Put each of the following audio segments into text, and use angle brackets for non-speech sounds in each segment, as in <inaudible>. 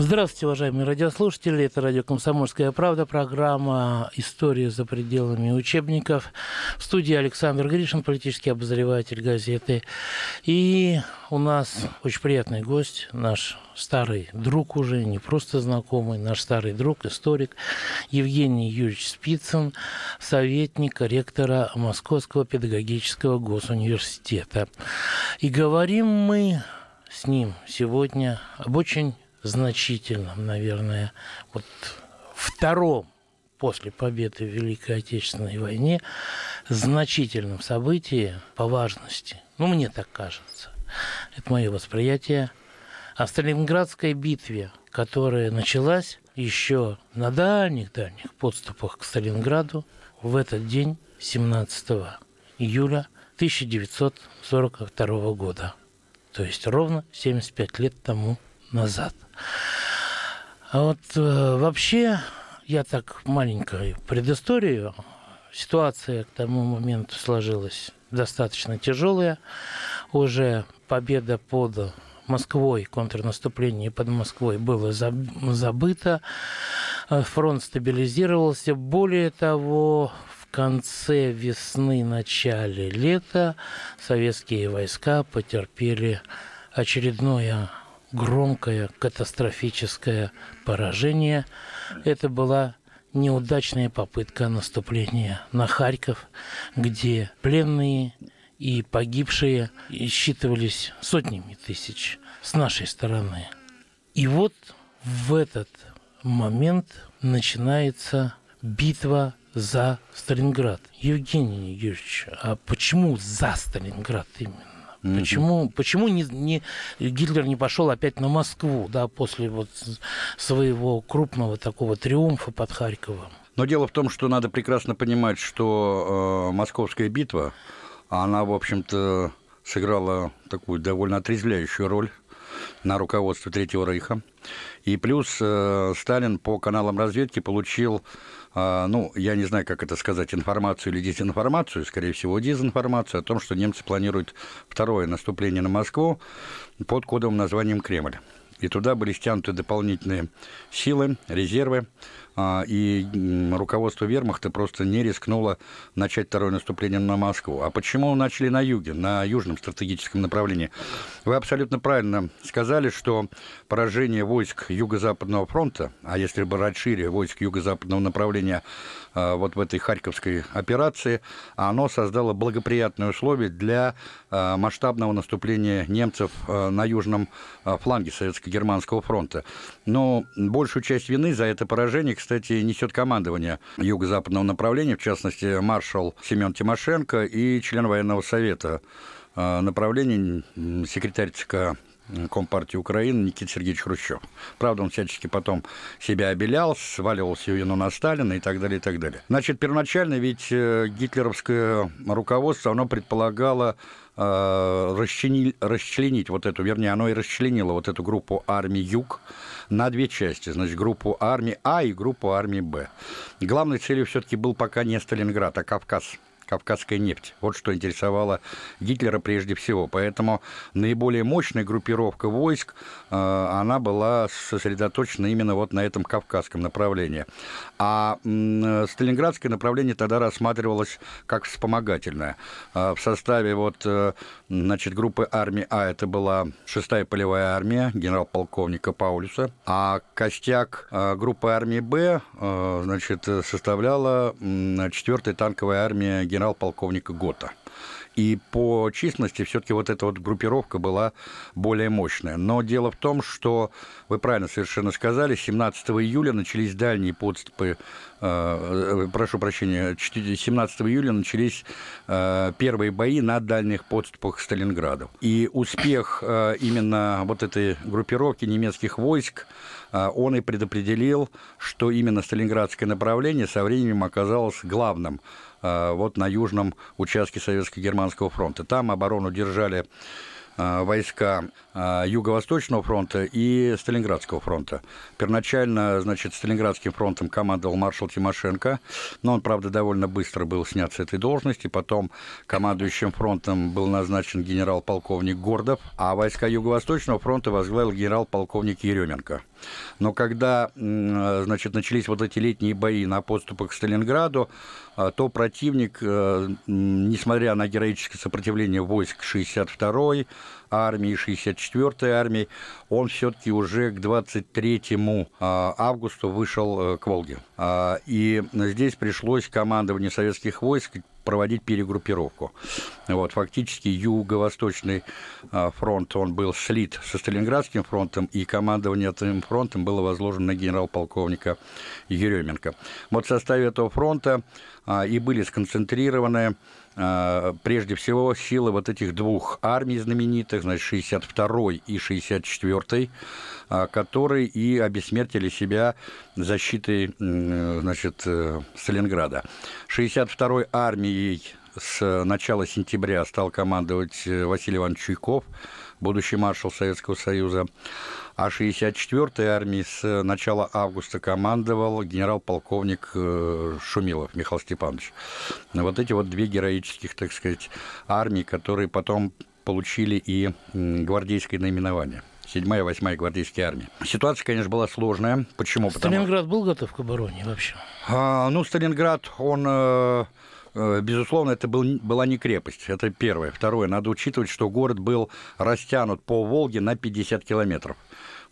Здравствуйте, уважаемые радиослушатели. Это радио «Комсомольская правда», программа «История за пределами учебников». В студии Александр Гришин, политический обозреватель газеты. И у нас очень приятный гость, наш старый друг уже, не просто знакомый, наш старый друг, историк Евгений Юрьевич Спицын, советник ректора Московского педагогического госуниверситета. И говорим мы с ним сегодня об очень значительном, наверное, вот втором после победы в Великой Отечественной войне значительном событии по важности. Ну, мне так кажется. Это мое восприятие о Сталинградской битве, которая началась еще на дальних-дальних подступах к Сталинграду в этот день, 17 июля 1942 года. То есть ровно 75 лет тому назад. А вот э, вообще, я так маленькую предысторию, ситуация к тому моменту сложилась достаточно тяжелая. Уже победа под Москвой, контрнаступление под Москвой было забыто, фронт стабилизировался. Более того, в конце весны, начале лета советские войска потерпели очередное громкое катастрофическое поражение. Это была неудачная попытка наступления на Харьков, где пленные и погибшие считывались сотнями тысяч с нашей стороны. И вот в этот момент начинается битва за Сталинград. Евгений Юрьевич, а почему за Сталинград именно? Mm-hmm. Почему, почему не, не, Гитлер не пошел опять на Москву, да, после вот своего крупного такого триумфа под Харьковом? Но дело в том, что надо прекрасно понимать, что э, Московская битва, она, в общем-то, сыграла такую довольно отрезвляющую роль на руководство Третьего Рейха. И плюс э, Сталин по каналам разведки получил ну, я не знаю, как это сказать, информацию или дезинформацию, скорее всего, дезинформацию о том, что немцы планируют второе наступление на Москву под кодовым названием Кремль. И туда были стянуты дополнительные силы, резервы. А, и руководство вермахта просто не рискнуло начать второе наступление на Москву. А почему начали на юге, на южном стратегическом направлении? Вы абсолютно правильно сказали, что поражение войск Юго-Западного фронта, а если брать шире, войск Юго-Западного направления а, вот в этой Харьковской операции, оно создало благоприятные условия для а, масштабного наступления немцев на южном фланге Советско-Германского фронта. Но большую часть вины за это поражение, кстати, несет командование юго-западного направления, в частности, маршал Семен Тимошенко и член военного совета э, направления, секретарь ЦК Компартии Украины Никита Сергеевич Хрущев. Правда, он всячески потом себя обелял, сваливал всю вину на Сталина и так далее, и так далее. Значит, первоначально ведь э, гитлеровское руководство, оно предполагало э, расчленить, расчленить вот эту, вернее, оно и расчленило вот эту группу армий Юг, на две части, значит, группу армии А и группу армии Б. Главной целью все-таки был пока не Сталинград, а Кавказ кавказская нефть. Вот что интересовало Гитлера прежде всего. Поэтому наиболее мощная группировка войск, э, она была сосредоточена именно вот на этом кавказском направлении. А сталинградское направление тогда рассматривалось как вспомогательное. Э, в составе вот, э, значит, группы армии А это была 6-я полевая армия генерал-полковника Паулюса, а костяк группы армии Б значит, составляла 4-я танковая армия генерал-полковника Гота. И по численности все-таки вот эта вот группировка была более мощная. Но дело в том, что, вы правильно совершенно сказали, 17 июля начались дальние подступы, э, э прошу прощения, 17 июля начались э, первые бои на дальних подступах к Сталинграду. И успех э, именно вот этой группировки немецких войск, э, он и предопределил, что именно Сталинградское направление со временем оказалось главным вот на южном участке Советско-Германского фронта. Там оборону держали войска Юго-Восточного фронта и Сталинградского фронта. Первоначально, значит, Сталинградским фронтом командовал маршал Тимошенко, но он, правда, довольно быстро был снят с этой должности. Потом командующим фронтом был назначен генерал-полковник Гордов, а войска Юго-Восточного фронта возглавил генерал-полковник Еременко. Но когда, значит, начались вот эти летние бои на подступах к Сталинграду, а, то противник, э, несмотря на героическое сопротивление войск 62-й армии, 64-й армии, он все-таки уже к 23 а, августу вышел э, к Волге. А, и здесь пришлось командованию советских войск проводить перегруппировку. Вот, фактически Юго-Восточный фронт, он был слит со Сталинградским фронтом, и командование этим фронтом было возложено на генерал-полковника Еременко. Вот в составе этого фронта а, и были сконцентрированы а, прежде всего силы вот этих двух армий знаменитых, значит, 62-й и 64-й, а, которые и обессмертили себя защитой, значит, э, Сталинграда. 62-й армией с начала сентября стал командовать э, Василий Иванович Чуйков, будущий маршал Советского Союза. А 64-й армией с начала августа командовал генерал-полковник э, Шумилов Михаил Степанович. Вот эти вот две героических, так сказать, армии, которые потом получили и гвардейское наименование. 7-я, 8-я гвардейские армии. Ситуация, конечно, была сложная. Почему? Сталинград Потому... был готов к обороне вообще? А, ну, Сталинград, он э, Э, безусловно, это был, была не крепость, это первое. Второе, надо учитывать, что город был растянут по Волге на 50 километров.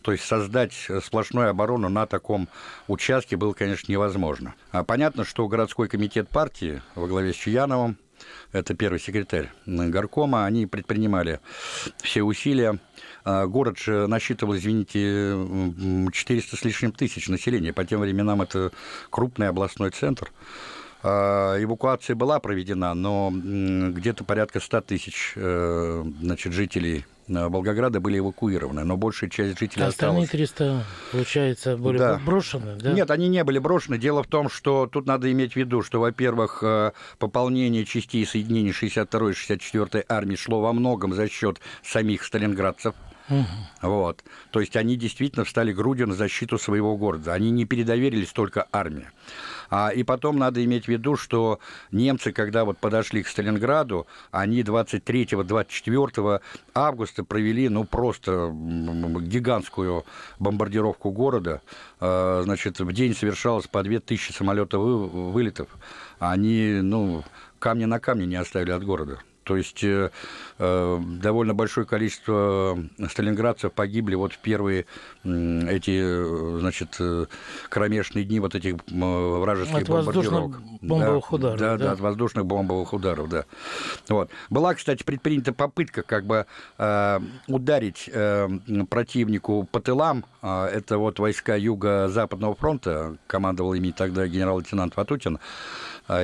То есть создать сплошную оборону на таком участке было, конечно, невозможно. А понятно, что городской комитет партии во главе с Чаяновым, это первый секретарь горкома, они предпринимали все усилия. А город же насчитывал, извините, 400 с лишним тысяч населения. По тем временам это крупный областной центр. А, эвакуация была проведена, но где-то порядка 100 тысяч э, значит, жителей э, Волгограда были эвакуированы, но большая часть жителей а остальные осталась. 300, получается, были да. брошены, да? Нет, они не были брошены. Дело в том, что тут надо иметь в виду, что, во-первых, э, пополнение частей соединений 62-й и 64-й армии шло во многом за счет самих сталинградцев. Угу. Вот. То есть они действительно встали грудью на защиту своего города. Они не передоверились только армии. А, и потом надо иметь в виду, что немцы, когда вот подошли к Сталинграду, они 23-24 августа провели, ну, просто гигантскую бомбардировку города. А, значит, в день совершалось по 2000 самолетов вылетов. Они, ну, камни на камне не оставили от города. То есть э, э, довольно большое количество сталинградцев погибли вот в первые э, эти, значит, э, кромешные дни вот этих вражеских от бомбардировок. бомбовых да, ударов. Да, да, да, от воздушных бомбовых ударов, да. Вот. Была, кстати, предпринята попытка как бы э, ударить э, противнику по тылам. Э, это вот войска Юго-Западного фронта, командовал ими тогда генерал-лейтенант Ватутин.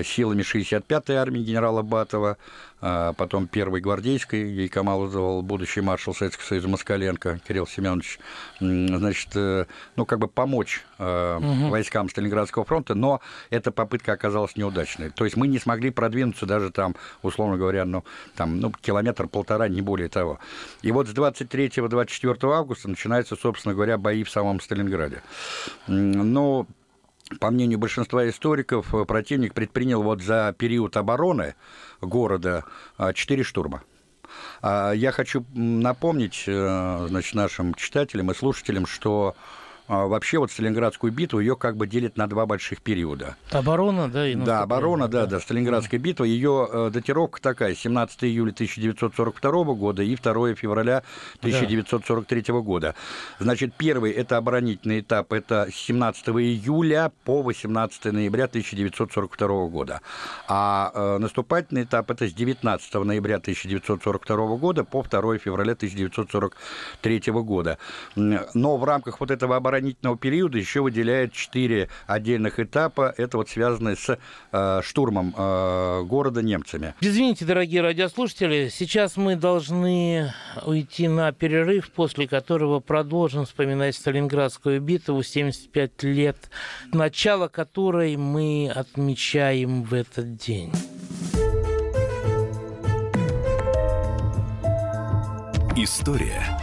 Силами 65-й армии генерала Батова, а, потом первой гвардейской, ей командовал будущий маршал Советского Союза Москаленко Кирилл Семенович, значит, э, ну, как бы помочь угу. войскам Сталинградского фронта, но эта попытка оказалась неудачной. То есть мы не смогли продвинуться даже там, условно говоря, ну, там, ну, километр-полтора, не более того. И вот с 23-24 августа начинаются, собственно говоря, бои в самом Сталинграде. Но по мнению большинства историков, э, противник предпринял вот за период обороны города а, четыре штурма. А, я хочу напомнить э, значит, нашим читателям и слушателям, что вообще вот Сталинградскую битву ее как бы делит на два больших периода. Оборона, да, и Да, оборона, да, да, Сталинградская битва. Ее э, датировка такая, 17 июля 1942 года и 2 февраля 1943 да. года. Значит, первый это оборонительный этап, это с 17 июля по 18 ноября 1942 года. А э, наступательный этап это с 19 ноября 1942 года по 2 февраля 1943 года. Но в рамках вот этого оборонительного оборонительного периода еще выделяет четыре отдельных этапа. Это вот связано с э, штурмом э, города немцами. Извините, дорогие радиослушатели, сейчас мы должны уйти на перерыв, после которого продолжим вспоминать Сталинградскую битву 75 лет, начало которой мы отмечаем в этот день. История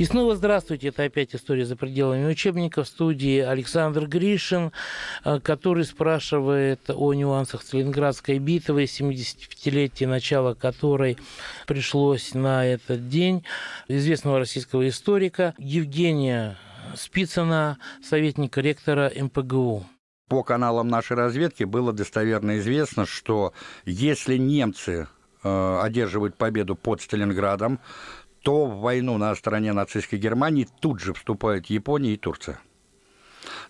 И снова здравствуйте. Это опять история за пределами учебника. В студии Александр Гришин, э, который спрашивает о нюансах Сталинградской битвы, 75-летие начала которой пришлось на этот день известного российского историка Евгения Спицына, советника ректора МПГУ по каналам нашей разведки было достоверно известно, что если немцы э, одерживают победу под Сталинградом, то в войну на стороне нацистской Германии тут же вступают Япония и Турция.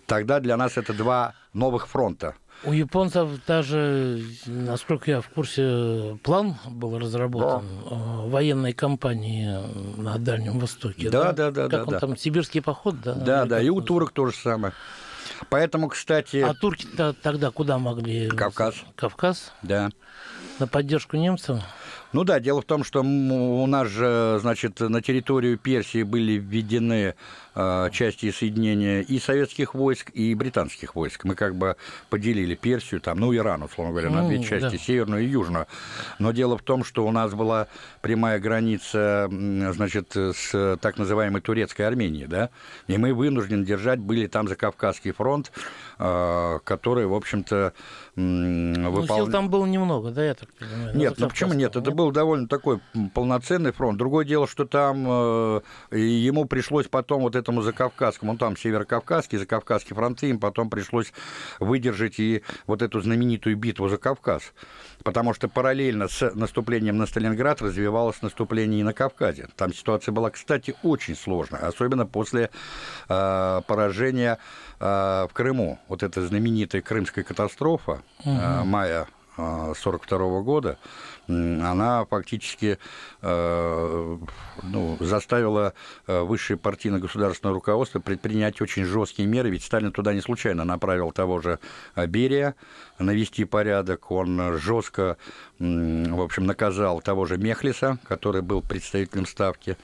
Тогда для нас это два новых фронта. У японцев даже, насколько я в курсе, план был разработан да. Э, военной кампании на Дальнем Востоке. Да, да, да. да как да, он да. там, сибирский поход, да? Да, да, и у турок то же самое. Поэтому, кстати... А турки -то тогда куда могли? Кавказ. Кавказ? Да. На поддержку немцев? Ну да, дело в том, что у нас же, значит, на территорию Персии были введены э, части соединения и советских войск, и британских войск. Мы как бы поделили Персию, там, ну, Иран, условно говоря, на две части, да. северную и южную. Но дело в том, что у нас была прямая граница, значит, с так называемой турецкой Арменией, да, и мы вынуждены держать были там за Кавказский фронт, э, который, в общем-то, выполнял... Ну, сил там было немного, да, я так понимаю? Нет, ну почему нет? Это был довольно такой полноценный фронт. Другое дело, что там э, ему пришлось потом вот этому Закавказскому, он там Северокавказский, Закавказский фронты, им потом пришлось выдержать и вот эту знаменитую битву за Кавказ. Потому что параллельно с наступлением на Сталинград развивалось наступление и на Кавказе. Там ситуация была, кстати, очень сложная, особенно после э, поражения в Крыму. Вот эта знаменитая крымская катастрофа угу. мая 1942 года, она фактически ну, заставила высшее партийно-государственное руководство предпринять очень жесткие меры, ведь Сталин туда не случайно направил того же Берия навести порядок, он жестко, в общем, наказал того же Мехлиса, который был представителем Ставки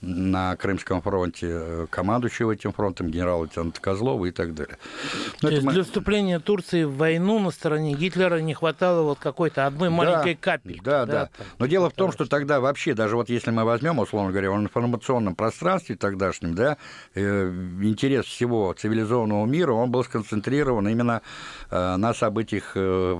на Крымском фронте, э, командующего этим фронтом, генерал-лейтенанта Козлова и так далее. Но То есть мы... для вступления Турции в войну на стороне Гитлера не хватало вот какой-то одной маленькой да, капельки. Да, да. да. Но дело в том, что тогда вообще, даже вот если мы возьмем, условно говоря, в информационном пространстве тогдашнем, да, э, интерес всего цивилизованного мира, он был сконцентрирован именно э, на событиях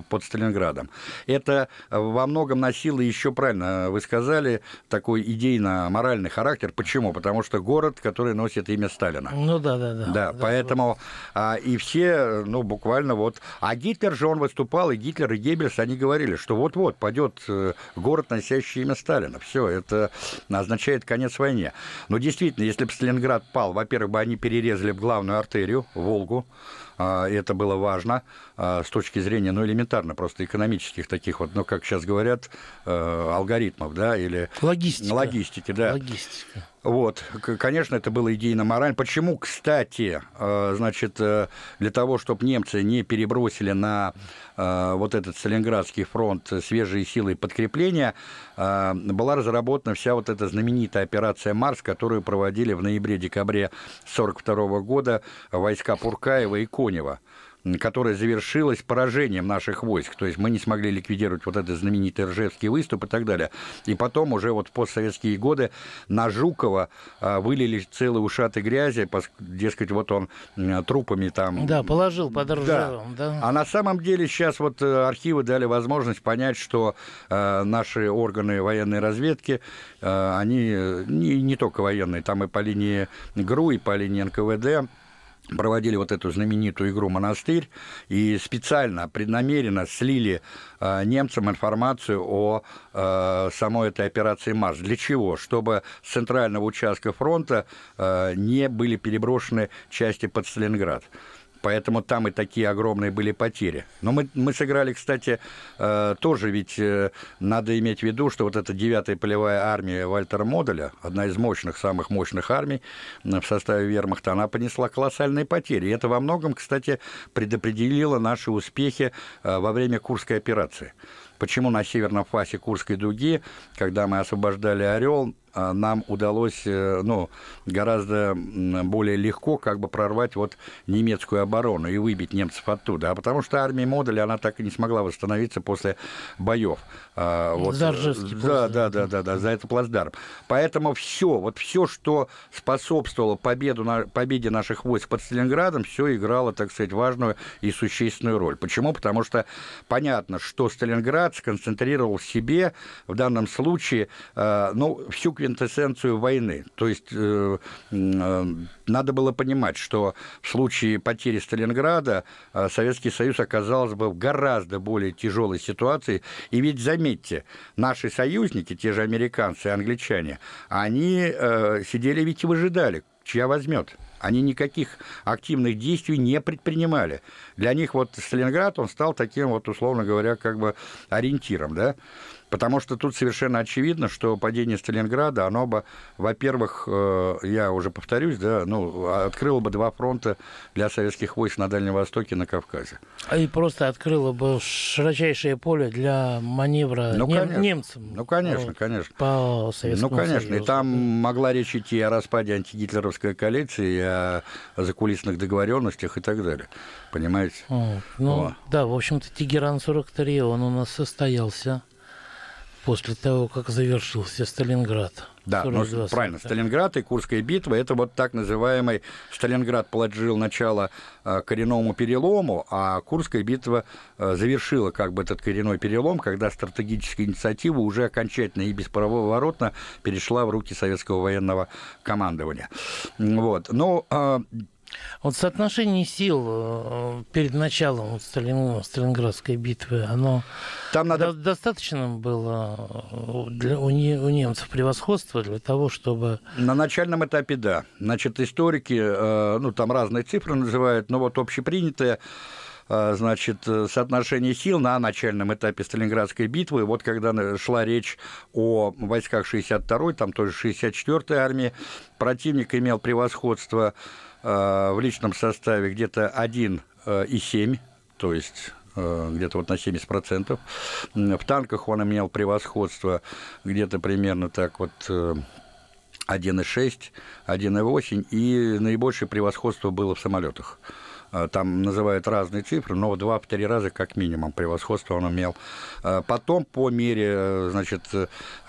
под Сталинградом. Это во многом носило еще правильно, вы сказали, такой идейно-моральный характер. Почему? Потому что город, который носит имя Сталина. Ну да, да, да. Да, да поэтому а, и все, ну буквально вот. А Гитлер же он выступал, и Гитлер, и Геббельс, они говорили, что вот-вот падет город, носящий имя Сталина. Все, это означает конец войне. Но действительно, если бы Сталинград пал, во-первых, бы они перерезали бы главную артерию, Волгу, это было важно а, с точки зрения, ну, элементарно, просто экономических таких вот, ну, как сейчас говорят, э, алгоритмов, да, или... Логистика. Логистики, да. Логистика. Вот, конечно, это было идейно-морально. Почему, кстати, э, значит, э, для того, чтобы немцы не перебросили на вот этот Сталинградский фронт свежие силы и подкрепления, была разработана вся вот эта знаменитая операция «Марс», которую проводили в ноябре-декабре 1942 года войска Пуркаева и Конева которая завершилась поражением наших войск. То есть мы не смогли ликвидировать вот этот знаменитый Ржевский выступ и так далее. И потом уже вот в постсоветские годы на Жукова а, вылили целые ушаты грязи, дескать, вот он трупами там... Да, положил под Ржевом, да. да. А на самом деле сейчас вот э, архивы дали возможность понять, что э, наши органы военной разведки, э, они не, не только военные, там и по линии ГРУ, и по линии НКВД, проводили вот эту знаменитую игру «Монастырь» и специально, преднамеренно слили э, немцам информацию о э, самой этой операции «Марс». Для чего? Чтобы с центрального участка фронта э, не были переброшены части под Сталинград поэтому там и такие огромные были потери. Но мы, мы сыграли, кстати, э, тоже ведь э, надо иметь в виду, что вот эта девятая полевая армия Вальтера Моделя, одна из мощных, самых мощных армий в составе вермахта, она понесла колоссальные потери. И это во многом, кстати, предопределило наши успехи э, во время Курской операции. Почему на северном фасе Курской дуги, когда мы освобождали Орел, нам удалось э, ну, гораздо более легко как бы прорвать вот немецкую оборону и выбить немцев оттуда. А потому что армия Модуля, она так и не смогла восстановиться после боев. А, вот, Заржевский да, да, да, да, да, за это плацдарм. Поэтому все, вот все, что способствовало победу, победе наших войск под Сталинградом, все играло, так сказать, важную и существенную роль. Почему? Потому что понятно, что Сталинград сконцентрировал в себе в данном случае, э, ну, всю квинтэссенцию войны. То есть э, э, надо было понимать, что в случае потери Сталинграда э, Советский Союз оказался бы в гораздо более тяжелой ситуации. И ведь, заметьте, наши союзники, те же американцы и англичане, они э, сидели ведь и выжидали, чья возьмет. Они никаких активных действий не предпринимали. Для них вот Сталинград, он стал таким вот, условно говоря, как бы ориентиром, да. Потому что тут совершенно очевидно, что падение Сталинграда, оно бы, во-первых, э, я уже повторюсь, да, ну, открыло бы два фронта для советских войск на Дальнем Востоке и на Кавказе. И просто открыло бы широчайшее поле для маневра ну, нем- конечно. немцам. Ну, конечно, вот, конечно. По Советскому Ну, конечно. Союзу. И там могла речь идти о распаде антигитлеровской коалиции, о закулисных договоренностях и так далее. Понимаете? Вот. Ну, вот. да, в общем-то, Тегеран 43, он у нас состоялся после того, как завершился Сталинград. Да, ну, правильно, Сталинград и Курская битва – это вот так называемый Сталинград положил начало э, коренному перелому, а Курская битва э, завершила как бы этот коренной перелом, когда стратегическая инициатива уже окончательно и бесповоротно перешла в руки советского военного командования. Вот. Но э, вот соотношение сил э, перед началом вот Сталин, Сталинградской битвы, оно Там надо... до, достаточно было э, для, у, не, у немцев превосходства для того, чтобы... На начальном этапе, да. Значит, историки, э, ну, там разные цифры называют, но вот общепринятые значит, соотношение сил на начальном этапе Сталинградской битвы. Вот когда шла речь о войсках 62-й, там тоже 64-й армии, противник имел превосходство в личном составе где-то 1,7, э, то есть э, где-то вот на 70%. В танках он имел превосходство где-то примерно так вот 1,6, 1,8, и наибольшее превосходство было в самолетах. Э, там называют разные цифры, но в два-три раза как минимум превосходство он имел. Э, потом, по мере э, значит,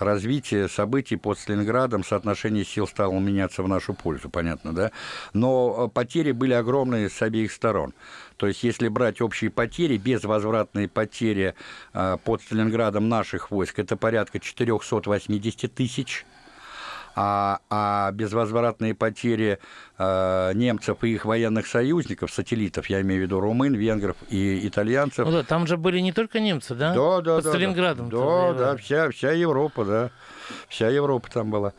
развития событий под Сталинградом, соотношение сил стало меняться в нашу пользу, понятно, да? Но потери были огромные с обеих сторон. То есть, если брать общие потери, безвозвратные потери под Сталинградом наших войск, это порядка 480 тысяч а, а безвозвратные потери э, немцев и их военных союзников, сателлитов, я имею в виду румын, венгров и итальянцев. Ну да, там же были не только немцы, да? Да, да, Под да. Сталинградом. Да, да, да, вся, вся Европа, да. Вся Европа там была.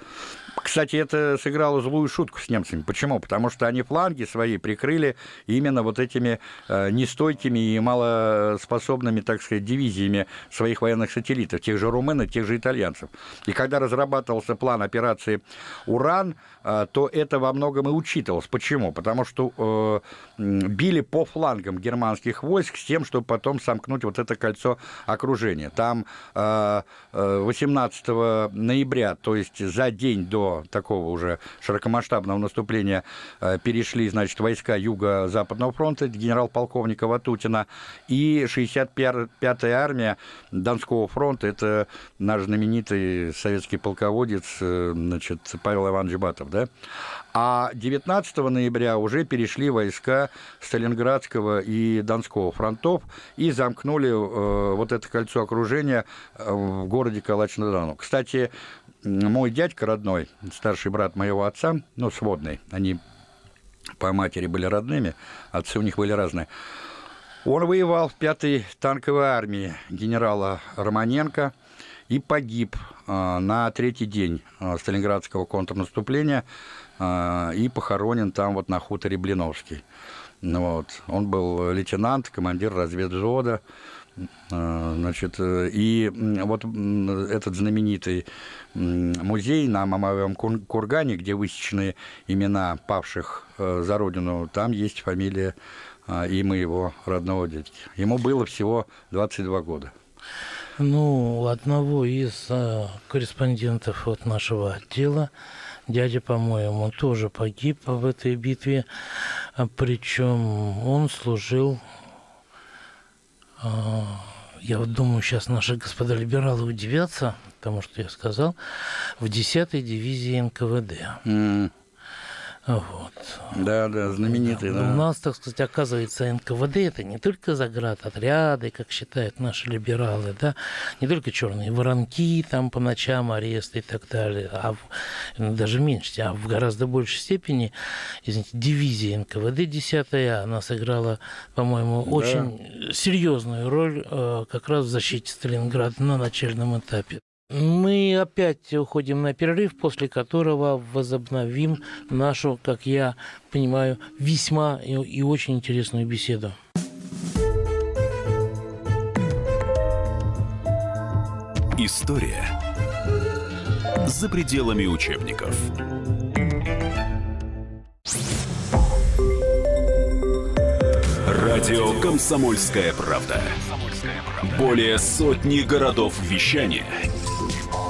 Кстати, это сыграло злую шутку с немцами. Почему? Потому что они фланги свои прикрыли именно вот этими э, нестойкими и малоспособными, так сказать, дивизиями своих военных сателлитов, тех же румын и тех же итальянцев. И когда разрабатывался план операции «Уран», э, то это во многом и учитывалось. Почему? Потому что э, били по флангам германских войск с тем, чтобы потом сомкнуть вот это кольцо окружения. Там 18 ноября, то есть за день до такого уже широкомасштабного наступления э, перешли, значит, войска Юго-Западного фронта генерал-полковника Ватутина и 65-я армия Донского фронта, это наш знаменитый советский полководец, э, значит, Павел Иванович Батов, да? А 19 ноября уже перешли войска Сталинградского и Донского фронтов и замкнули э, вот это кольцо окружения в городе Калач-на-Дону. Кстати, мой дядька родной, старший брат моего отца, ну, сводный, они по матери были родными, отцы у них были разные. Он воевал в 5-й танковой армии генерала Романенко и погиб э, на третий день э, Сталинградского контрнаступления э, и похоронен там вот на хуторе Блиновский. Ну вот. Он был лейтенант, командир разведвзвода. Значит, и вот этот знаменитый музей на Мамаевом кургане, где высечены имена павших за родину, там есть фамилия и моего родного дядьки. Ему было всего 22 года. Ну, одного из корреспондентов вот нашего отдела дядя, по-моему, тоже погиб в этой битве, а причем он служил, а, я вот думаю, сейчас наши господа либералы удивятся тому, что я сказал, в 10-й дивизии НКВД. Mm. Вот. Да, да, знаменитый, да. У нас, так сказать, оказывается, НКВД это не только заград отряды, как считают наши либералы, да, не только черные воронки там по ночам аресты и так далее, а в, даже меньше, а в гораздо большей степени, извините, дивизия НКВД 10 она сыграла, по-моему, да. очень серьезную роль э, как раз в защите Сталинграда на начальном этапе. Мы опять уходим на перерыв, после которого возобновим нашу, как я понимаю, весьма и, очень интересную беседу. История за пределами учебников. Радио «Комсомольская правда». Более сотни городов вещания –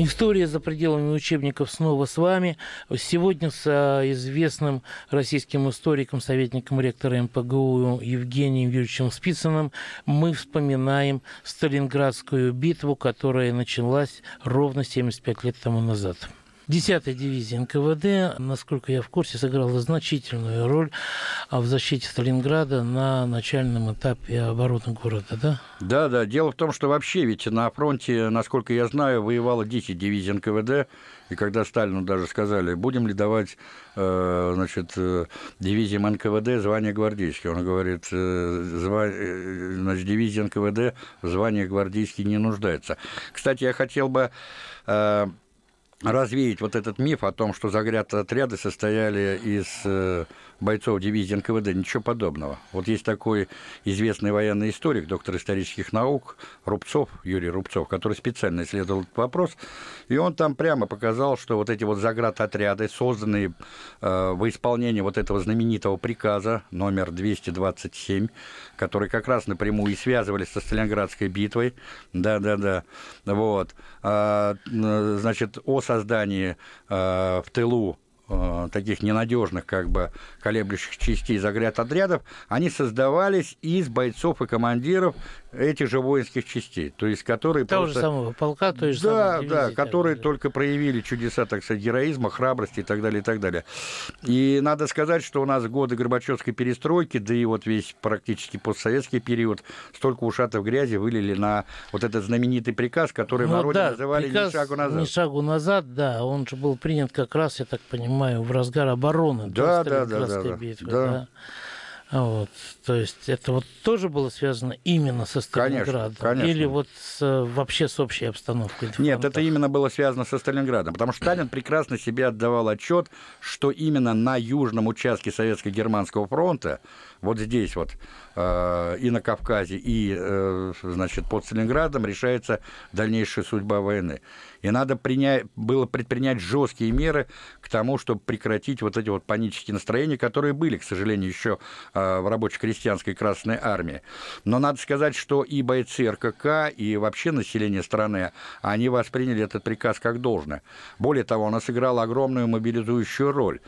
История за пределами учебников снова с вами. Сегодня с а, известным российским историком, советником ректора МПГУ Евгением Юрьевичем Спицыным мы вспоминаем Сталинградскую битву, которая началась ровно 75 лет тому назад. 10-я дивизия НКВД, насколько я в курсе, сыграла значительную роль в защите Сталинграда на начальном этапе обороны города, да? Да, да. Дело в том, что вообще ведь на фронте, насколько я знаю, воевало 10 дивизий НКВД, и когда Сталину даже сказали, будем ли давать э, значит, э, дивизиям НКВД звание гвардейские, он говорит, э, зва... значит, дивизия НКВД в звании гвардейский не нуждается. Кстати, я хотел бы развеять вот этот миф о том, что отряды состояли из э, бойцов дивизии НКВД. Ничего подобного. Вот есть такой известный военный историк, доктор исторических наук Рубцов, Юрий Рубцов, который специально исследовал этот вопрос, и он там прямо показал, что вот эти вот отряды, созданные э, во исполнении вот этого знаменитого приказа номер 227, который как раз напрямую и связывались со Сталинградской битвой, да-да-да, вот, а, значит, о создании э, в тылу э, таких ненадежных, как бы, колеблющих частей отрядов, они создавались из бойцов и командиров этих же воинских частей, то есть которые Того просто... же самого полка, то есть Да, дивизии, да, которые да. только проявили чудеса, так сказать, героизма, храбрости и так далее, и так далее. И надо сказать, что у нас годы Горбачевской перестройки, да и вот весь практически постсоветский период, столько ушатов грязи вылили на вот этот знаменитый приказ, который ну, в народе да, называли «Ни шагу назад». «Ни шагу назад», да, он же был принят как раз, я так понимаю, в разгар обороны. Да, да, да, да, да, битвы, да. да. Вот, то есть это вот тоже было связано именно со Сталинградом? Конечно, конечно. Или вот с, вообще с общей обстановкой? Нет, это именно было связано со Сталинградом, потому что Сталин прекрасно себе отдавал отчет, что именно на южном участке Советско-Германского фронта, вот здесь вот, э, и на Кавказе, и, э, значит, под Сталинградом решается дальнейшая судьба войны. И надо принять, было предпринять жесткие меры к тому, чтобы прекратить вот эти вот панические настроения, которые были, к сожалению, еще э, в рабоче-крестьянской Красной Армии. Но надо сказать, что и бойцы РКК, и вообще население страны, они восприняли этот приказ как должное. Более того, он сыграл огромную мобилизующую роль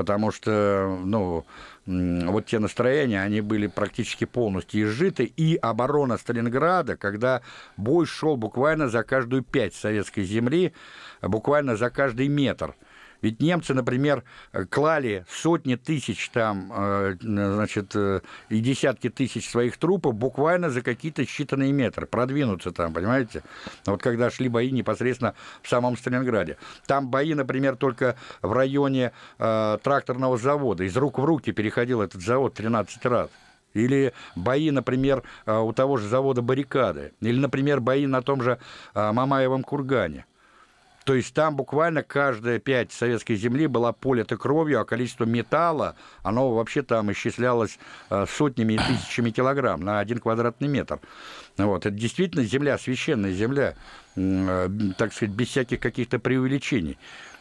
потому что, ну, вот те настроения, они были практически полностью изжиты, и оборона Сталинграда, когда бой шел буквально за каждую пять советской земли, буквально за каждый метр – ведь немцы, например, клали сотни тысяч там, э, значит, э, и десятки тысяч своих трупов буквально за какие-то считанные метры, продвинуться там, понимаете? Вот когда шли бои непосредственно в самом Сталинграде. Там бои, например, только в районе э, тракторного завода. Из рук в руки переходил этот завод 13 раз. Или бои, например, э, у того же завода «Баррикады». Или, например, бои на том же Мамаевом кургане. То есть там буквально каждая пять советской земли была полита кровью, а количество металла, оно вообще там исчислялось э, сотнями и тысячами килограмм на один квадратный метр. Вот. Это действительно земля, священная земля, э, так сказать, без всяких каких-то преувеличений.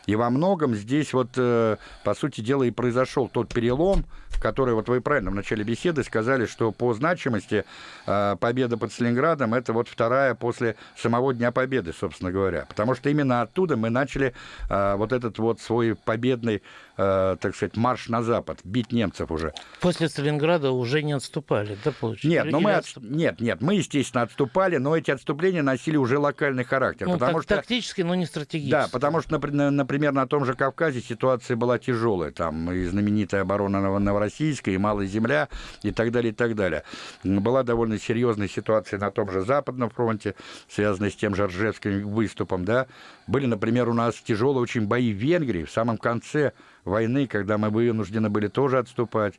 И во многом здесь вот, э, по сути дела, и произошел тот перелом, который, вот вы правильно в начале беседы сказали, что по значимости э, победа под Сталинградом это вот вторая после самого Дня Победы, собственно говоря. Потому что именно оттуда мы начали э, вот этот вот свой победный, так сказать, марш на запад, бить немцев уже. После Сталинграда уже не отступали, да, получается? Нет, но мы от... нет, нет, мы, естественно, отступали, но эти отступления носили уже локальный характер. Ну, потому так, что... тактически, но не стратегически. Да, потому что, например, например, на том же Кавказе ситуация была тяжелая. Там и знаменитая оборона Новороссийска, и Малая Земля, и так далее, и так далее. Была довольно серьезная ситуация на том же Западном фронте, связанная с тем же Ржевским выступом, да. Были, например, у нас тяжелые очень бои в Венгрии в самом конце войны, когда мы вынуждены были тоже отступать.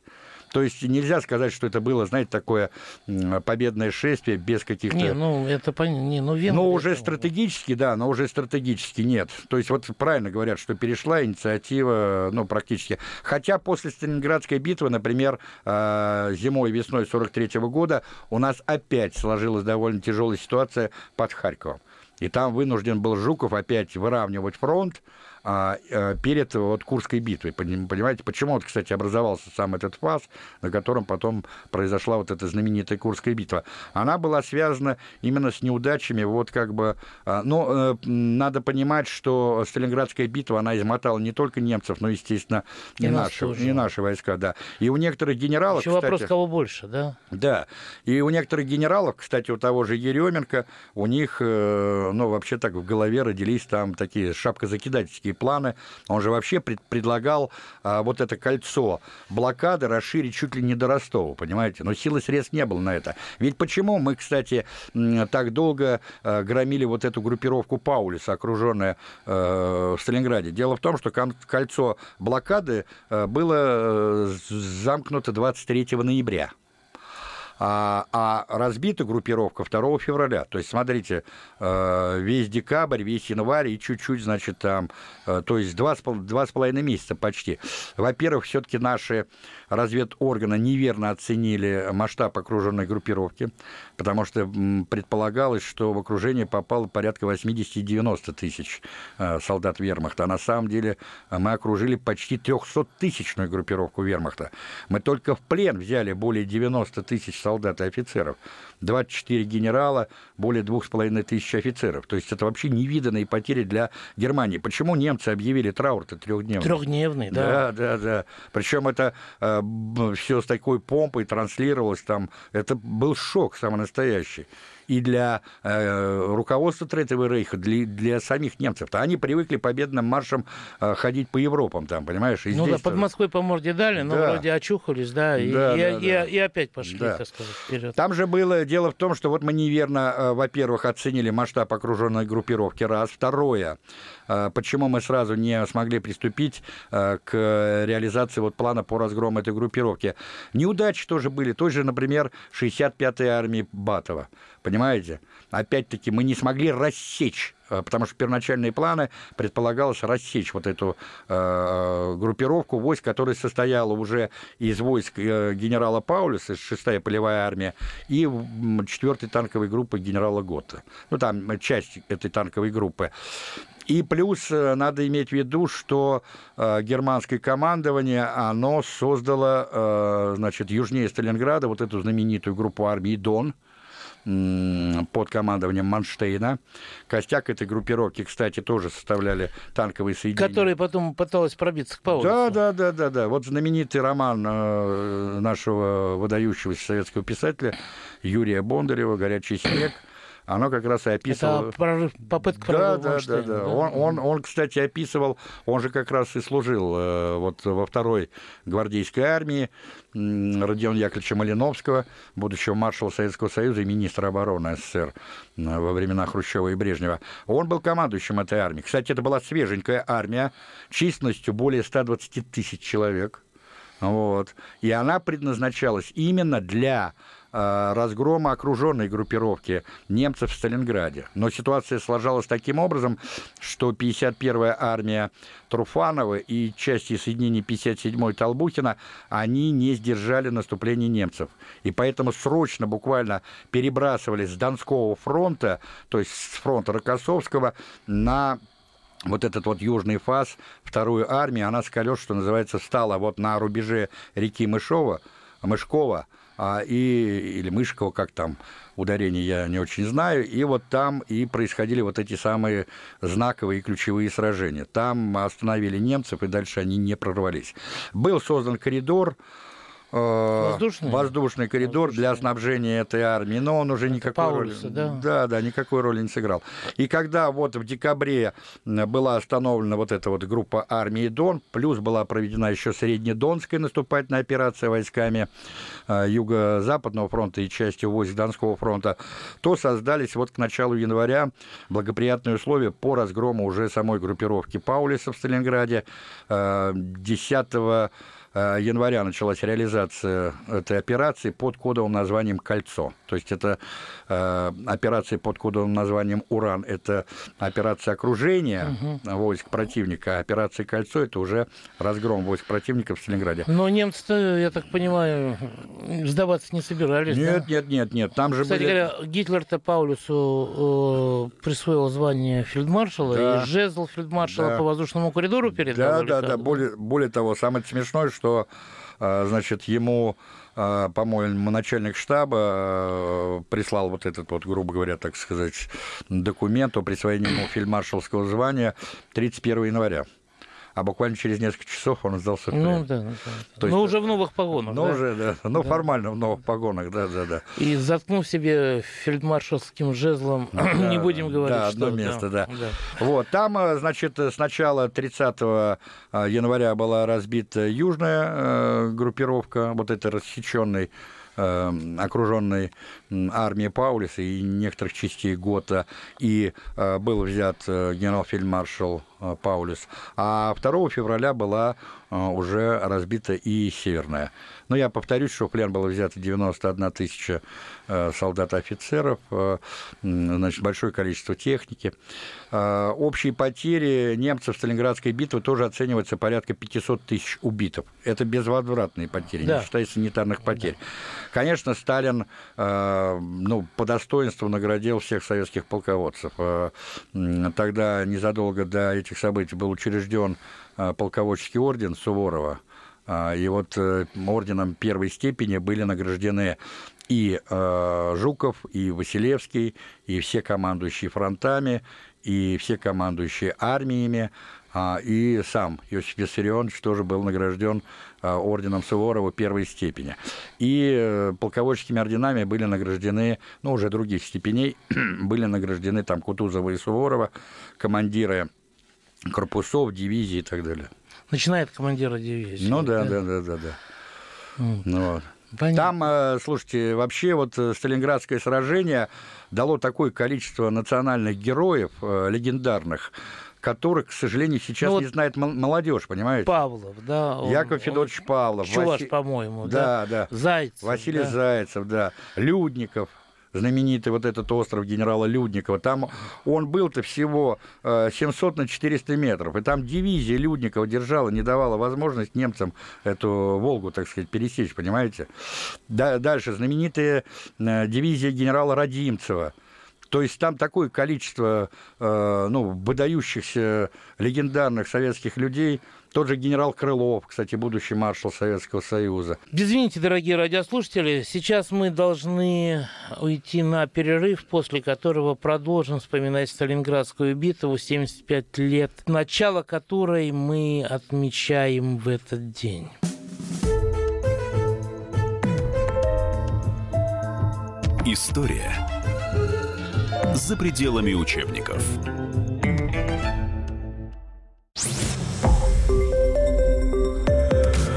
То есть нельзя сказать, что это было, знаете, такое победное шествие без каких-то... Не, ну, это понятно. Не, ну, Венгрия... Ну, уже стратегически, да, но уже стратегически нет. То есть вот правильно говорят, что перешла инициатива, ну, практически. Хотя после Сталинградской битвы, например, а, зимой и весной 43 -го года у нас опять сложилась довольно тяжелая ситуация под Харьковом. И там вынужден был Жуков опять выравнивать фронт, перед вот Курской битвой. Понимаете, почему, вот, кстати, образовался сам этот фаз, на котором потом произошла вот эта знаменитая Курская битва. Она была связана именно с неудачами, вот как бы... А, но э, надо понимать, что Сталинградская битва, она измотала не только немцев, но, естественно, и, и наши, и наши войска, да. И у некоторых генералов, Еще кстати, вопрос, кого больше, да? Да. И у некоторых генералов, кстати, у того же Еременко, у них, э, ну, вообще так в голове родились там такие шапкозакидательские стратегические планы. Он же вообще пред, предлагал а, вот это кольцо блокады расширить чуть ли не до Ростова, понимаете? Но силы средств не было на это. Ведь почему мы, кстати, так долго а, громили вот эту группировку Паулиса, окруженная а, в Сталинграде? Дело в том, что кольцо блокады а, было э, замкнуто 23 ноября а, а разбита группировка 2 февраля. То есть, смотрите, э, весь декабрь, весь январь и чуть-чуть, значит, там, э, то есть два, два с половиной месяца почти. Во-первых, все-таки наши разведорганы неверно оценили масштаб окруженной группировки, потому что предполагалось, что в окружение попало порядка 80-90 тысяч э, солдат вермахта, а на самом деле мы окружили почти 300-тысячную группировку вермахта. Мы только в плен взяли более 90 тысяч солдат солдат и офицеров. 24 генерала, более 2,5 тысяч офицеров. То есть это вообще невиданные потери для Германии. Почему немцы объявили траур-то трехдневный? Трехдневный, да. Да, да, да. Причем это э, все с такой помпой транслировалось там. Это был шок самый настоящий и для э, руководства Третьего Рейха, для, для самих немцев. -то. Они привыкли победным маршем э, ходить по Европам, там, понимаешь? И ну да, под Москвой по морде дали, но да. вроде очухались, да, и, да, и, да, и, да. и опять пошли, да. так сказать, вперед. Там же было дело в том, что вот мы неверно, э, во-первых, оценили масштаб окруженной группировки, раз. Второе, э, почему мы сразу не смогли приступить э, к реализации вот плана по разгрому этой группировки. Неудачи тоже были, той же, например, 65-й армии Батова. Понимаете? Опять-таки мы не смогли рассечь э, потому что первоначальные планы предполагалось рассечь вот эту э, группировку войск, которая состояла уже из войск э, генерала Паулюса, 6-я полевая армия, и 4-й танковой группы генерала Гота. Ну, там часть этой танковой группы. И плюс э, надо иметь в виду, что э, германское командование, оно создало, э, значит, южнее Сталинграда вот эту знаменитую группу армии «Дон», под командованием Манштейна. Костяк этой группировки, кстати, тоже составляли танковые соединения. Которые потом пыталась пробиться к Паулюсу. Да, да, да, да, да. Вот знаменитый роман э, нашего выдающегося советского писателя Юрия Бондарева «Горячий снег», оно как раз и описывало... Это попытка да, да, да, да, да. Он, он, он, кстати, описывал, он же как раз и служил э, вот во второй гвардейской армии Родиона Яковлевича Малиновского, будущего маршала Советского Союза и министра обороны СССР во времена Хрущева и Брежнева. Он был командующим этой армией. Кстати, это была свеженькая армия численностью более 120 тысяч человек. Вот. И она предназначалась именно для разгрома окруженной группировки немцев в Сталинграде. Но ситуация сложилась таким образом, что 51-я армия Труфанова и части соединений 57-й Толбухина, они не сдержали наступление немцев. И поэтому срочно буквально перебрасывались с Донского фронта, то есть с фронта Рокоссовского, на вот этот вот южный фаз, вторую армию, она с колес, что называется, стала вот на рубеже реки Мышова, Мышкова, а, и, или Мышкова, как там ударение, я не очень знаю, и вот там и происходили вот эти самые знаковые и ключевые сражения. Там остановили немцев, и дальше они не прорвались. Был создан коридор, воздушный, воздушный коридор воздушный. для снабжения этой армии, но он уже Это никакой Паулюса, роли, да? да, да, никакой роли не сыграл. И когда вот в декабре была остановлена вот эта вот группа армии Дон, плюс была проведена еще среднедонская наступательная операция войсками э, Юго-Западного фронта и частью войск Донского фронта, то создались вот к началу января благоприятные условия по разгрому уже самой группировки Паулиса в Сталинграде 10 э, Э, января началась реализация этой операции под кодовым названием «Кольцо». То есть это э, операция под кодовым названием «Уран» – это операция окружения угу. войск противника, а операция «Кольцо» – это уже разгром войск противника в Сталинграде. Но немцы, я так понимаю, сдаваться не собирались. Нет, да? нет, нет, нет. Там же Кстати были... говоря, Гитлер-то Паулюсу э, присвоил звание фельдмаршала да. и жезл фельдмаршала да. по воздушному коридору передал. Да, да, да. Более, более того, самое смешное, что э, значит, ему а, по-моему, начальник штаба а, прислал вот этот вот, грубо говоря, так сказать, документ о присвоении ему фельдмаршалского звания 31 января а буквально через несколько часов он сдался в плен. Ну, да, да. То есть, Но уже в новых погонах, Ну, да? уже, да. Ну, да. формально в новых погонах, да, да, да. И заткнув себе фельдмаршалским жезлом, да, <clears throat> не будем говорить, да, что... одно место, да. да. да. Вот, там, э, значит, сначала 30 э, января была разбита южная э, группировка, вот этой рассеченной окруженной армии Паулиса и некоторых частей ГОТА, и был взят генерал-фельдмаршал Э, Паулюс. А 2 февраля была э, уже разбита и Северная. Но я повторюсь, что в плен было взято 91 тысяча э, солдат и офицеров, значит, большое количество техники. Общие потери немцев в Сталинградской битве тоже оцениваются порядка 500 тысяч убитых. Это безвозвратные потери, да. не считая санитарных потерь. Да. Конечно, Сталин ну, по достоинству наградил всех советских полководцев. Тогда, незадолго до этих событий был учрежден полководческий орден Суворова, и вот э, орденом первой степени были награждены и а, Жуков, и Василевский, и все командующие фронтами, и все командующие армиями, и сам Иосиф Виссарионович тоже был награжден орденом Суворова первой степени. И э, полководческими орденами были награждены, ну, уже других степеней, <clears throat> были награждены там Кутузова и Суворова, командиры корпусов, дивизий и так далее. Начинает командира дивизии. Ну да, да, да, да, да. Ну, вот. Там, э, слушайте, вообще вот э, Сталинградское сражение дало такое количество национальных героев, э, легендарных, которых, к сожалению, сейчас ну, вот не знает молодежь, понимаете? Павлов, да. Он, Яков Федорович Павлов. Чуваш, Васи... по-моему, да. Да, да. Зайцев. Василий да. Зайцев, да. Людников. Знаменитый вот этот остров генерала Людникова, там он был-то всего 700 на 400 метров, и там дивизия Людникова держала, не давала возможность немцам эту Волгу, так сказать, пересечь, понимаете? Дальше знаменитая дивизия генерала Радимцева, то есть там такое количество э, ну, выдающихся легендарных советских людей, тот же генерал Крылов, кстати, будущий маршал Советского Союза. Извините, дорогие радиослушатели, сейчас мы должны уйти на перерыв, после которого продолжим вспоминать Сталинградскую битву, 75 лет, начало которой мы отмечаем в этот день. История за пределами учебников.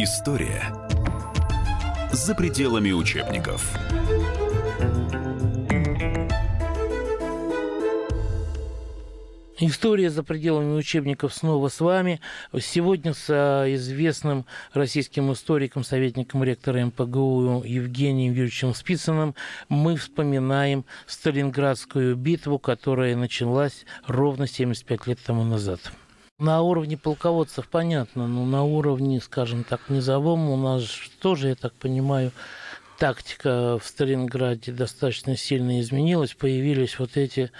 История за пределами учебников. История за пределами учебников снова с вами. Сегодня с а, известным российским историком, советником ректора МПГУ Евгением Юрьевичем Спицыным мы вспоминаем Сталинградскую битву, которая началась ровно 75 лет тому назад. На уровне полководцев понятно, но на уровне, скажем так, низовом у нас тоже, я так понимаю, тактика в Сталинграде достаточно сильно изменилась. Появились вот эти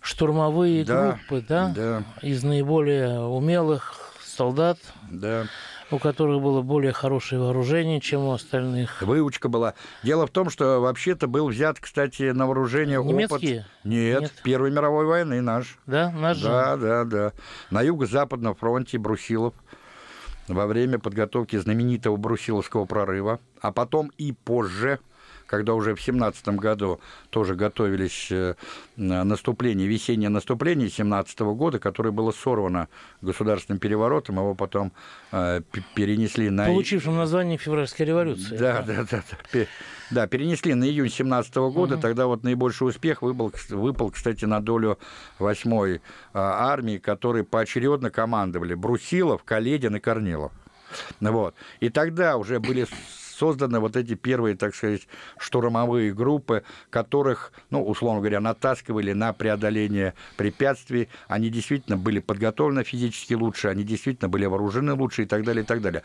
штурмовые да, группы, да? Да. Из наиболее умелых солдат. Да у которых было более хорошее вооружение, чем у остальных. Выучка была. Дело в том, что вообще-то был взят, кстати, на вооружение Немецкие? опыт... Нет, Нет, Первой мировой войны наш. Да, наш Да, же? да, да. На юго-западном фронте Брусилов во время подготовки знаменитого Брусиловского прорыва, а потом и позже – когда уже в 17 году тоже готовились э, наступление, весеннее наступление 17 года, которое было сорвано государственным переворотом, его потом э, перенесли на... Получившим название февральской революции. Да, да, да. Да, да перенесли на июнь 17 года, угу. тогда вот наибольший успех выпал, выпал, кстати, на долю 8-й а, армии, которые поочередно командовали Брусилов, Каледин и Корнилов. Вот. И тогда уже были созданы вот эти первые, так сказать, штурмовые группы, которых, ну, условно говоря, натаскивали на преодоление препятствий. Они действительно были подготовлены физически лучше, они действительно были вооружены лучше и так далее, и так далее.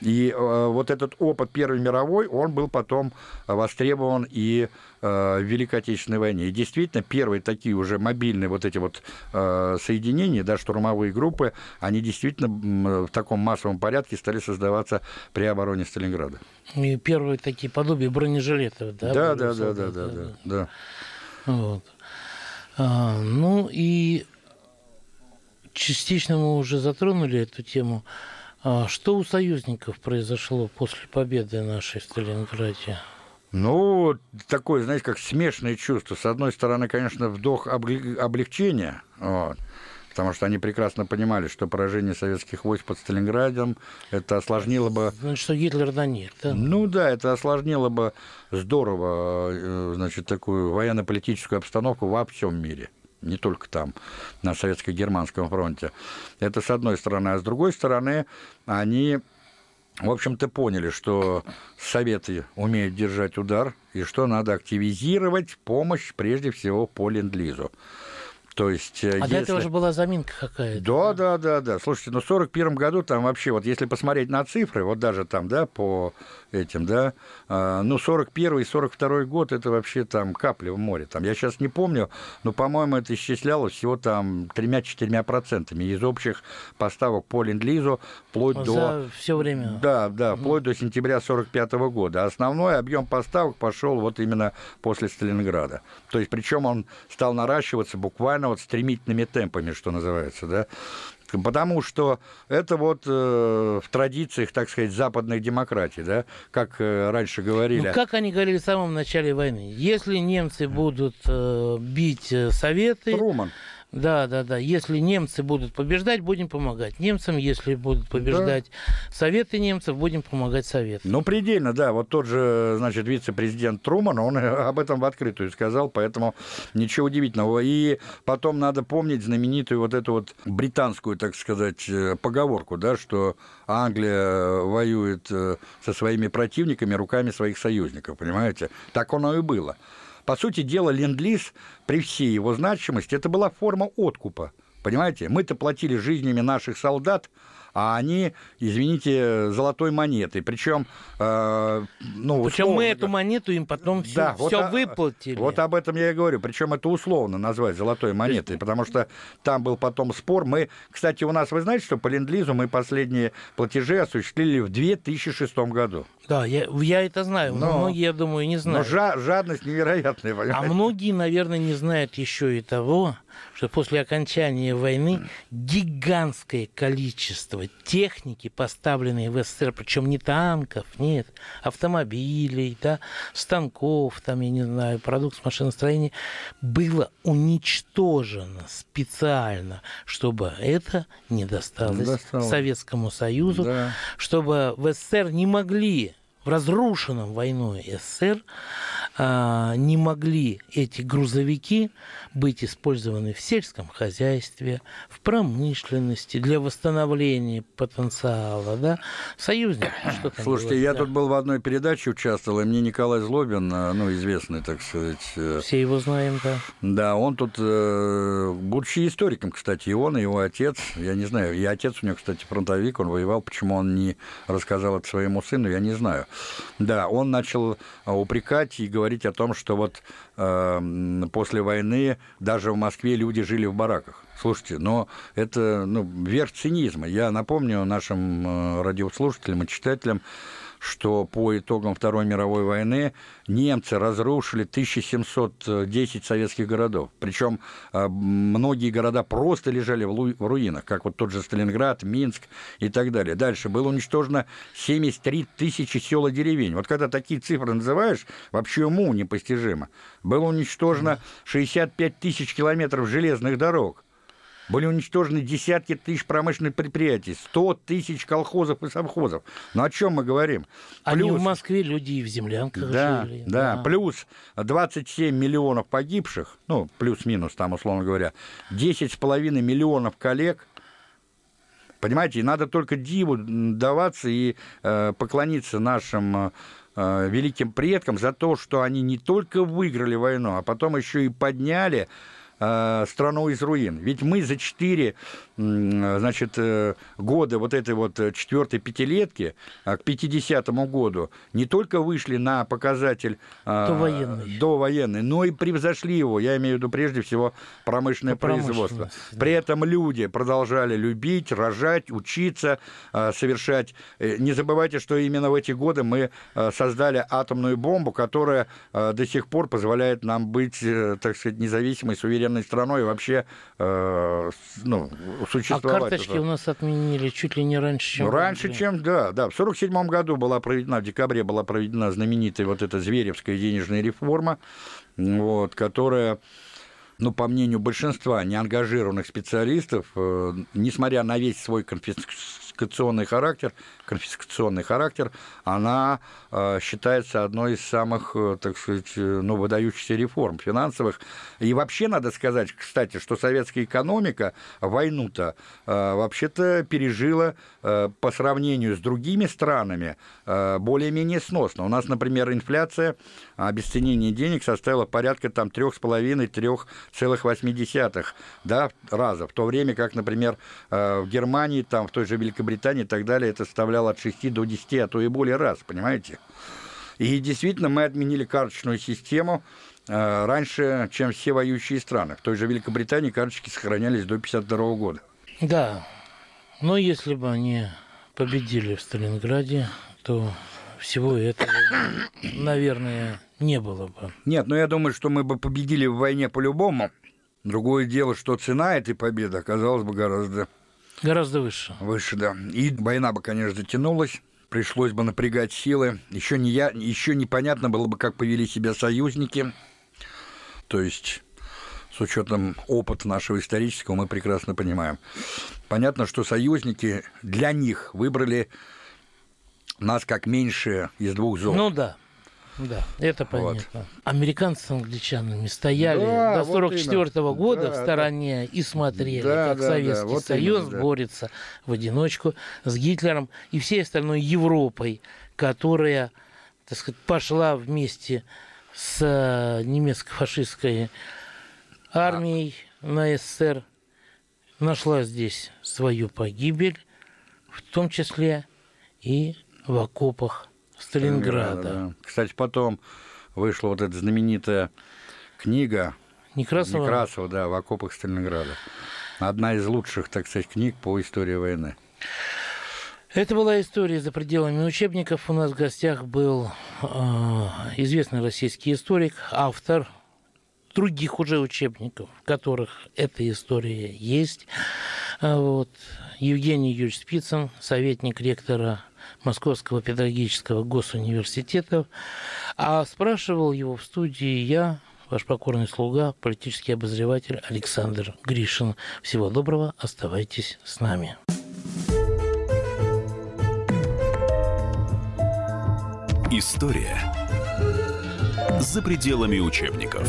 И э, вот этот опыт Первой мировой, он был потом востребован и в Великой Отечественной войне. И действительно, первые такие уже мобильные вот эти вот э, соединения, да, штурмовые группы, они действительно в таком массовом порядке стали создаваться при обороне Сталинграда. И первые такие подобия бронежилетов, да? Да, да, да, да, да, да, да. Вот. А, ну и частично мы уже затронули эту тему. А что у союзников произошло после победы нашей в Сталинграде? Ну, такое, знаете, как смешанное чувство. С одной стороны, конечно, вдох облегчения, вот, потому что они прекрасно понимали, что поражение советских войск под Сталинградом это осложнило бы... Значит, что Гитлер да нет, да? Ну да, это осложнило бы здорово, э, значит, такую военно-политическую обстановку во всем мире не только там, на Советско-Германском фронте. Это с одной стороны. А с другой стороны, они в общем-то, поняли, что Советы умеют держать удар, и что надо активизировать помощь, прежде всего, по ленд-лизу. То есть, э, а если... до этого же была заминка какая-то. Да, да, да, да. Слушайте, ну в 41 году там вообще, вот если посмотреть на цифры, вот даже там, да, по этим, да, а, ну 41 и 42 год, это вообще там капли в море. Там, я сейчас не помню, но, по-моему, это исчислялось всего там тремя-четырьмя процентами из общих поставок по ленд-лизу вплоть За до... все время. Да, да, вплоть до сентября 45 года. Основной объем поставок пошел вот именно после Сталинграда. То есть, причем он стал наращиваться буквально вот стремительными темпами, что называется, да. Потому что это вот э, в традициях, так сказать, западной демократии, да, как э, раньше говорили. Ну, как они говорили в самом начале войны, если немцы будут э, бить э, Советы... Труман. Да, да, да. Если немцы будут побеждать, будем помогать немцам. Если будут побеждать да. советы немцев, будем помогать советам. Ну, предельно, да. Вот тот же, значит, вице-президент Труман, он об этом в открытую сказал, поэтому ничего удивительного. И потом надо помнить знаменитую вот эту вот британскую, так сказать, э, поговорку, да, что Англия воюет э, со своими противниками руками своих союзников, понимаете? Так оно и было. По сути дела, ленд-лиз при всей его значимости, это была форма откупа. Понимаете, мы-то платили жизнями наших солдат, а они, извините, золотой монетой. Причем, э, ну, Причем условно, мы эту монету им потом все, да, все вот выплатили. Вот об этом я и говорю. Причем это условно назвать золотой монетой, есть... потому что там был потом спор. Мы, кстати, у нас, вы знаете, что по ленд-лизу мы последние платежи осуществили в 2006 году. Да, я, я это знаю, но, многие, я думаю, не знают. Но жа- жадность невероятная, понимаете? А многие, наверное, не знают еще и того, что после окончания войны гигантское количество техники, поставленной в СССР, причем не танков, нет, автомобилей, да, станков, там, я не знаю, продукт машиностроения, было уничтожено специально, чтобы это не досталось, досталось. Советскому Союзу, да. чтобы в СССР не могли в разрушенном войной СССР а, не могли эти грузовики быть использованы в сельском хозяйстве, в промышленности, для восстановления потенциала, да, союзник. Слушайте, было, я да. тут был в одной передаче участвовал, и мне Николай Злобин, а, ну, известный, так сказать... Э, Все его знаем, да. Да, он тут, э, будучи историком, кстати, и он, и его отец, я не знаю, и отец у него, кстати, фронтовик, он воевал, почему он не рассказал это своему сыну, я не знаю. Да, он начал упрекать и говорить, говорить о том, что вот э, после войны даже в Москве люди жили в бараках. Слушайте, но это ну, верх цинизма. Я напомню нашим э, радиослушателям и читателям, что по итогам Второй мировой войны немцы разрушили 1710 советских городов. Причем а, многие города просто лежали в руинах, как вот тот же Сталинград, Минск и так далее. Дальше было уничтожено 73 тысячи сел и деревень. Вот когда такие цифры называешь, вообще уму непостижимо. Было уничтожено 65 тысяч километров железных дорог. Были уничтожены десятки тысяч промышленных предприятий, 100 тысяч колхозов и совхозов. Ну о чем мы говорим? Плюс... Они в Москве люди и в землянках да, жили. Да, да, плюс 27 миллионов погибших, ну, плюс-минус там, условно говоря, 10,5 миллионов коллег, Понимаете, и надо только диву даваться и э, поклониться нашим э, великим предкам за то, что они не только выиграли войну, а потом еще и подняли страну из руин. Ведь мы за четыре значит, э, года вот этой вот четвертой пятилетки к 50-му году не только вышли на показатель довоенный. довоенный, но и превзошли его. Я имею в виду прежде всего промышленное По производство. Да. При этом люди продолжали любить, рожать, учиться, совершать. Э, не забывайте, что именно в эти годы мы создали атомную бомбу, которая до сих пор позволяет нам быть, так сказать, независимой, суверенной военной страной вообще э, ну, существовать. А карточки это. у нас отменили чуть ли не раньше, чем... Ну, раньше, чем, да, да. В 1947 году была проведена, в декабре была проведена знаменитая вот эта Зверевская денежная реформа, вот, которая ну, по мнению большинства неангажированных специалистов, э, несмотря на весь свой конфискационный характер, конфискационный характер, она э, считается одной из самых, э, так сказать, э, ну, выдающихся реформ финансовых. И вообще надо сказать, кстати, что советская экономика войну-то вообще-то пережила по сравнению с другими странами более-менее сносно. У нас, например, инфляция, обесценение денег составила порядка там 3,5-3,8 да, раза, в то время как, например, в Германии, там, в той же Великобритании и так далее, это составляло составлял от 6 до 10, а то и более раз, понимаете? И действительно мы отменили карточную систему э, раньше, чем все воюющие страны. В той же Великобритании карточки сохранялись до 1952 года. Да, но если бы они победили в Сталинграде, то всего этого, наверное, не было бы. Нет, но я думаю, что мы бы победили в войне по-любому. Другое дело, что цена этой победы оказалась бы гораздо Гораздо выше. Выше, да. И война бы, конечно, затянулась, пришлось бы напрягать силы. Еще, не я, еще непонятно было бы, как повели себя союзники. То есть с учетом опыта нашего исторического, мы прекрасно понимаем. Понятно, что союзники для них выбрали нас как меньшее из двух зол. Ну да. Да, это понятно. Вот. Американцы с англичанами стояли да, до 44 -го года да, в стороне да. и смотрели, да, как да, Советский да, вот Союз именно, да. борется в одиночку с Гитлером и всей остальной Европой, которая, так сказать, пошла вместе с э, немецко-фашистской армией на СССР, нашла здесь свою погибель, в том числе и в окопах Сталинграда. Да. Кстати, потом вышла вот эта знаменитая книга Некрасова, Некрасова да, в окопах Сталинграда. Одна из лучших, так сказать, книг по истории войны. Это была история за пределами учебников. У нас в гостях был э, известный российский историк, автор других уже учебников, в которых эта история есть. А вот. Евгений Юрьевич Спицын, советник ректора Московского педагогического госуниверситета. А спрашивал его в студии я, ваш покорный слуга, политический обозреватель Александр Гришин. Всего доброго, оставайтесь с нами. История за пределами учебников.